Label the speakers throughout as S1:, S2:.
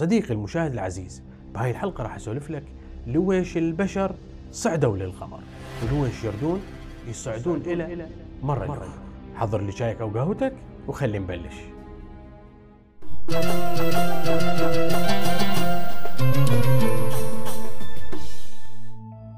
S1: صديقي المشاهد العزيز بهاي الحلقة راح أسولف لك لويش البشر صعدوا للقمر ولويش يردون يصعدون إله مرة قريب حضر لي شايك أو قهوتك وخلي نبلش.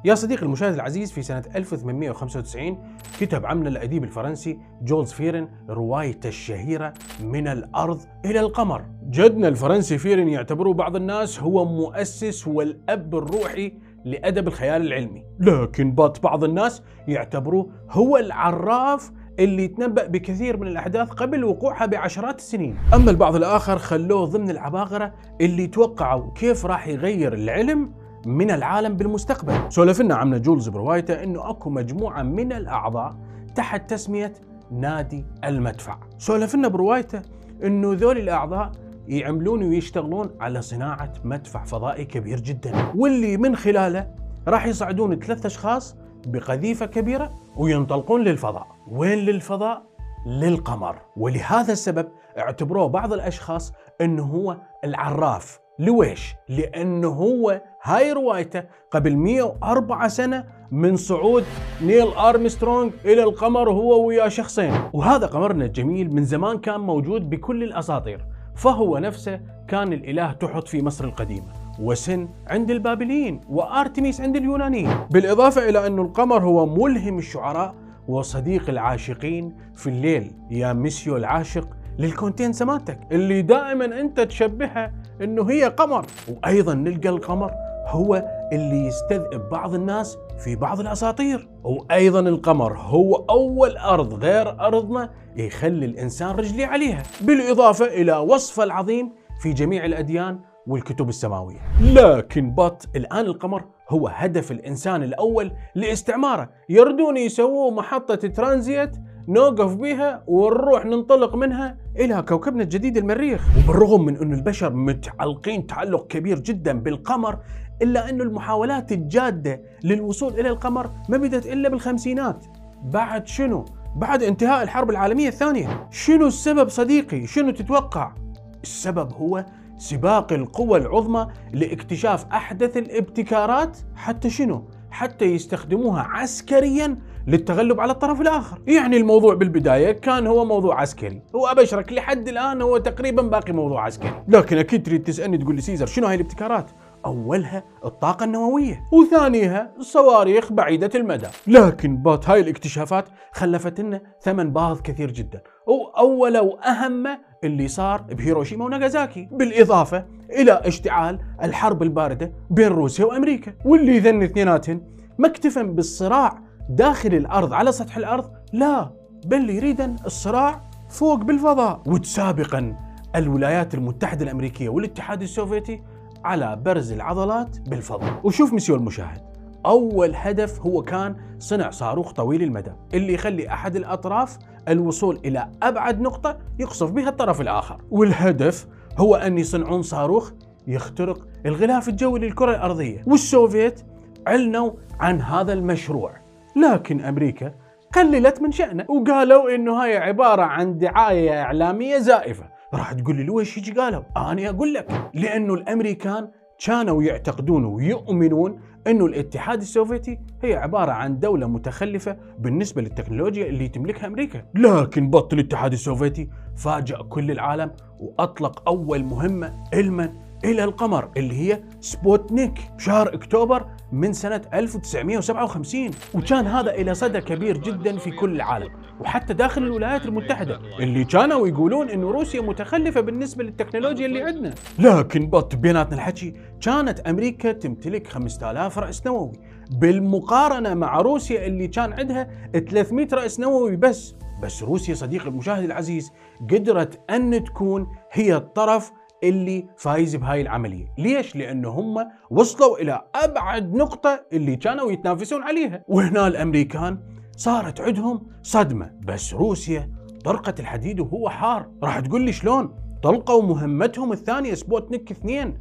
S1: يا صديقي المشاهد العزيز في سنة 1895 كتب عمنا الأديب الفرنسي جولز فيرن روايته الشهيرة من الأرض إلى القمر. جدنا الفرنسي فيرن يعتبره بعض الناس هو مؤسس والأب الروحي لأدب الخيال العلمي. لكن بعض الناس يعتبروه هو العراف اللي تنبأ بكثير من الأحداث قبل وقوعها بعشرات السنين. أما البعض الآخر خلوه ضمن العباقرة اللي توقعوا كيف راح يغير العلم من العالم بالمستقبل. سولفنا عمنا جولز بروايته إنه أكو مجموعة من الأعضاء تحت تسمية نادي المدفع. سولفنا بروايته إنه ذول الأعضاء يعملون ويشتغلون على صناعة مدفع فضائي كبير جدا واللي من خلاله راح يصعدون ثلاث أشخاص بقذيفة كبيرة وينطلقون للفضاء. وين للفضاء؟ للقمر. ولهذا السبب اعتبروه بعض الأشخاص إنه هو العراف. لويش؟ لأنه هو هاي روايته قبل 104 سنة من صعود نيل أرمسترونغ إلى القمر هو ويا شخصين. وهذا قمرنا الجميل من زمان كان موجود بكل الأساطير. فهو نفسه كان الإله تحوت في مصر القديمة وسين عند البابليين وأرتميس عند اليونانيين. بالإضافة إلى أن القمر هو ملهم الشعراء وصديق العاشقين في الليل. يا ميسيو العاشق للكونتين سماتك اللي دائما أنت تشبهها إنه هي قمر. وأيضا نلقى القمر هو اللي يستذئب بعض الناس في بعض الأساطير. وأيضا القمر هو أول أرض غير أرضنا يخلي الإنسان رجلي عليها. بالإضافة إلى وصفه العظيم في جميع الأديان والكتب السماوية. لكن بط الآن القمر هو هدف الإنسان الأول لاستعماره. يردون يسووا محطة ترانزيت نوقف بها ونروح ننطلق منها إلى كوكبنا الجديد المريخ. وبالرغم من انه البشر متعلقين تعلق كبير جدا بالقمر إلا انه المحاولات الجادة للوصول إلى القمر ما بدت إلا بالخمسينات. بعد شنو؟ بعد انتهاء الحرب العالمية الثانية. شنو السبب صديقي؟ شنو تتوقع؟ السبب هو سباق القوى العظمى لاكتشاف أحدث الابتكارات. حتى شنو؟ حتى يستخدموها عسكريا للتغلب على الطرف الآخر، يعني الموضوع بالبداية كان هو موضوع عسكري، وابشرك لحد الآن هو تقريبا باقي موضوع عسكري، لكن أكيد تريد تسألني تقول لي سيزر شنو هاي الابتكارات؟ أولها الطاقة النووية، وثانيها الصواريخ بعيدة المدى، لكن بات هاي الاكتشافات خلفت لنا ثمن باهظ كثير جدا، وأول وأهم اللي صار بهيروشيما وناغازاكي. بالإضافة إلى اشتعال الحرب الباردة بين روسيا وأمريكا واللي ذن اثنيناتهن ما اكتفن بالصراع داخل الأرض على سطح الأرض؟ لا بل يريدن الصراع فوق بالفضاء. وتسابقا الولايات المتحدة الأمريكية والاتحاد السوفيتي على برز العضلات بالفضاء. وشوف مسيو المشاهد. أول هدف هو كان صنع صاروخ طويل المدى اللي يخلي أحد الأطراف الوصول إلى أبعد نقطة يقصف بها الطرف الآخر. والهدف هو أن يصنعون صاروخ يخترق الغلاف الجوي للكرة الأرضية. والسوفيت أعلنوا عن هذا المشروع. لكن أمريكا قللت من شأنه وقالوا إنه هاي عبارة عن دعاية إعلامية زائفة. راح تقول لي ليش هيك قالوا؟ أنا أقول لك لأنه الأمريكان كانوا يعتقدون ويؤمنون إنه الاتحاد السوفيتي هي عبارة عن دولة متخلفة بالنسبة للتكنولوجيا اللي تملكها أمريكا، لكن but الاتحاد السوفيتي فاجأ كل العالم وأطلق أول مهمة علما إلى القمر اللي هي سبوتنيك بشهر أكتوبر من سنة 1957 وكان هذا إله صدى كبير جدا في كل العالم وحتى داخل الولايات المتحدة اللي كانوا يقولون إنه روسيا متخلفة بالنسبة للتكنولوجيا اللي عندنا. لكن بط بيناتنا الحكي كانت أمريكا تمتلك 5000 رأس نووي. بالمقارنة مع روسيا اللي كان عندها 300 رأس نووي بس. بس روسيا صديقي المشاهد العزيز قدرت أن تكون هي الطرف اللي فايز بهاي العملية، ليش؟ لأنه هم وصلوا إلى أبعد نقطة اللي كانوا يتنافسون عليها، وهنا الأمريكان صارت عندهم صدمة، بس روسيا طرقت الحديد وهو حار، راح تقول لي شلون؟ طلقوا مهمتهم الثانية سبوتنيك اثنين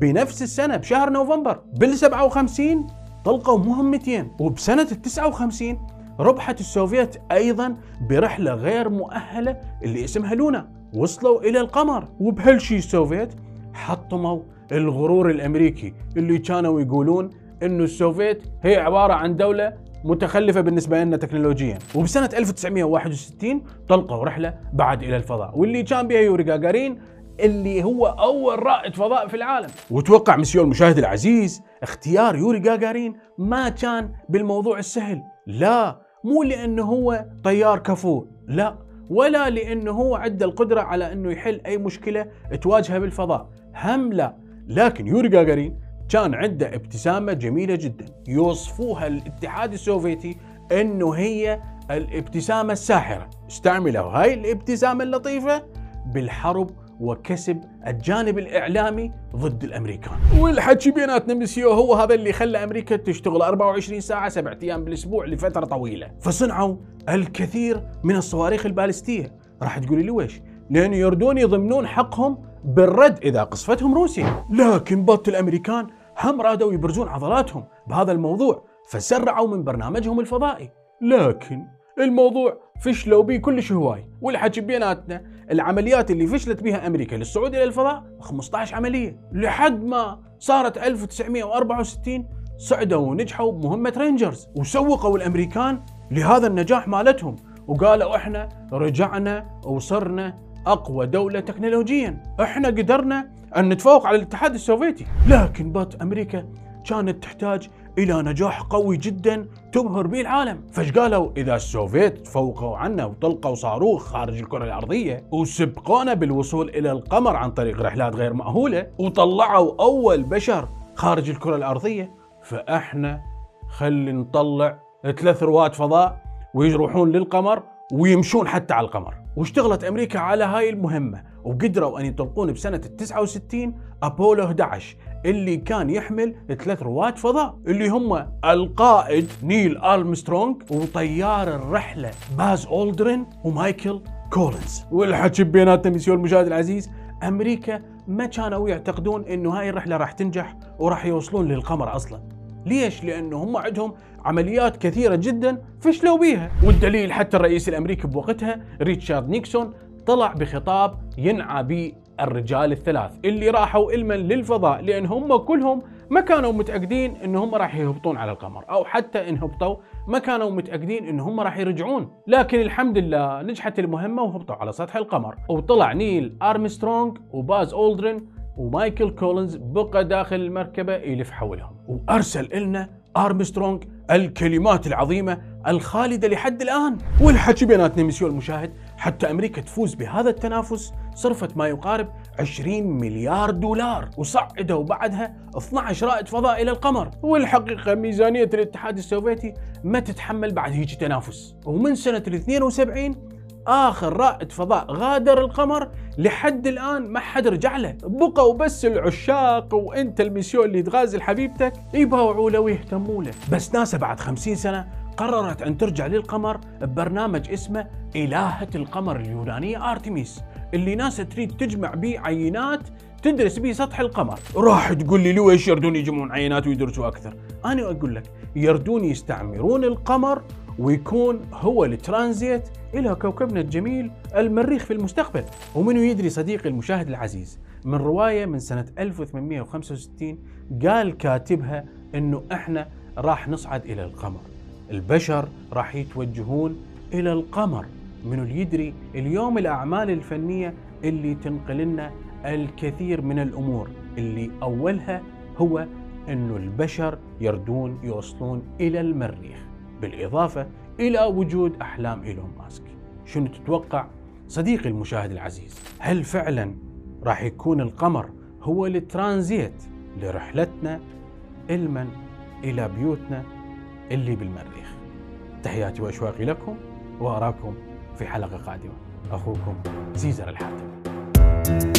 S1: بنفس السنة بشهر نوفمبر، بال 57 طلقوا مهمتين، وبسنة ال 59 ربحت السوفيت أيضا برحلة غير مأهولة اللي اسمها لونا. وصلوا إلى القمر. وبهالشي السوفيت حطموا الغرور الأمريكي اللي كانوا يقولون إنه السوفيت هي عبارة عن دولة متخلفة بالنسبة لنا تكنولوجيا. وبسنة 1961 طلقوا رحلة بعد إلى الفضاء. واللي كان بها يوري جاجارين اللي هو أول رائد فضاء في العالم. وتوقع مسيو المشاهد العزيز اختيار يوري جاجارين ما كان بالموضوع السهل. لا مو لأنه هو طيار كفو لا. ولا لأنه هو عنده القدرة على أنه يحل أي مشكلة تواجهه بالفضاء. هم لا لكن يوري جاجارين كان عنده ابتسامة جميلة جدا. يوصفوها الاتحاد السوفيتي أنه هي الابتسامة الساحرة. استعملوا هاي الابتسامة اللطيفة بالحرب وكسب الجانب الإعلامي ضد الأمريكان. والحكي بيناتنا مسيو هو هذا اللي خلى أمريكا تشتغل 24 ساعة سبعة أيام بالأسبوع لفترة طويلة. فصنعوا الكثير من الصواريخ البالستية. راح تقول لي لويش؟ لأنه يردون يضمنون حقهم بالرد إذا قصفتهم روسيا. لكن but الأمريكان هم رادوا يبرزون عضلاتهم بهذا الموضوع فسرعوا من برنامجهم الفضائي. لكن الموضوع فشلوا به كلش هواي. والحكي بيناتنا العمليات اللي فشلت بها أمريكا للصعود إلى الفضاء 15 عملية لحد ما صارت 1964 صعدوا ونجحوا بمهمه رينجرز وسبقوا الأمريكان لهذا النجاح مالتهم. وقالوا إحنا رجعنا وصرنا أقوى دولة تكنولوجيا. إحنا قدرنا أن نتفوق على الاتحاد السوفيتي. لكن بات أمريكا كانت تحتاج إلى نجاح قوي جدا تبهر به العالم. فايش قالوا؟ إذا السوفيت تفوقوا عنا وطلقوا صاروخ خارج الكرة الأرضية وسبقونا بالوصول إلى القمر عن طريق رحلات غير مأهولة وطلعوا أول بشر خارج الكرة الأرضية فإحنا خلي نطلع ثلاث رواد فضاء ويروحون للقمر ويمشون حتى على القمر. واشتغلت أمريكا على هاي المهمة وقدروا أن يطلقون بسنة ال 69 أبولو 11 اللي كان يحمل ثلاث رواد فضاء اللي هم القائد نيل ارمسترونج وطيار الرحلة باز أولدرين ومايكل كولينز. والحكي بيناتنا مسيو المشاهد العزيز أمريكا ما كانوا يعتقدون إنه هاي الرحلة راح تنجح وراح يوصلون للقمر أصلا. ليش؟ لأنه هم عندهم عمليات كثيرة جدا فشلوا بيها، والدليل حتى الرئيس الأمريكي بوقتها ريتشارد نيكسون طلع بخطاب ينعى به الرجال الثلاث. اللي راحوا علما للفضاء لأن هم كلهم ما كانوا متأكدين ان هم راح يهبطون على القمر أو حتى إن هبطوا ما كانوا متأكدين ان هم راح يرجعون. لكن الحمد لله نجحت المهمة وهبطوا على سطح القمر. وطلع نيل ارمسترونج وباز أولدرين ومايكل كولينز بقى داخل المركبة يلف حولهم. وأرسل لنا ارمسترونج الكلمات العظيمة الخالدة لحد الآن. والحكي بيناتنا مسيو المشاهد حتى أمريكا تفوز بهذا التنافس صرفت ما يقارب 20 مليار دولار وصعدوا بعدها 12 رائد فضاء إلى القمر. والحقيقة ميزانية الاتحاد السوفيتي ما تتحمل بعد هيك تنافس. ومن سنة ال 72 آخر رائد فضاء غادر القمر لحد الآن ما حد رجع له بقوا بس العشاق وأنت المسيو اللي تغازل حبيبتك يباوعوا له ويهتموا له. بس ناسا بعد خمسين سنة قررت أن ترجع للقمر ببرنامج اسمه إلهة القمر اليونانيه ارتميس اللي ناسا تريد تجمع به عينات تدرس به سطح القمر. راح تقول لي ليش يردون يجمعون عينات ويدرسوا أكثر؟ أنا أقول لك يردون يستعمرون القمر ويكون هو الترانزيت إلى كوكبنا الجميل المريخ في المستقبل. ومنو يدري صديقي المشاهد العزيز؟ من رواية من سنة 1865 قال كاتبها إنه إحنا راح نصعد إلى القمر. البشر راح يتوجهون إلى القمر. منو اللي يدري اليوم الأعمال الفنية اللي تنقل لنا الكثير من الأمور اللي أولها هو إنه البشر يردون يوصلون إلى المريخ بالإضافة إلى وجود أحلام إيلون ماسك. شنو تتوقع؟ صديقي المشاهد العزيز هل فعلا راح يكون القمر هو الترانزيت لرحلتنا علما إلى بيوتنا اللي بالمريخ؟ تحياتي وأشواقي لكم وأراكم في حلقة قادمة. أخوكم سيزر الحاتم.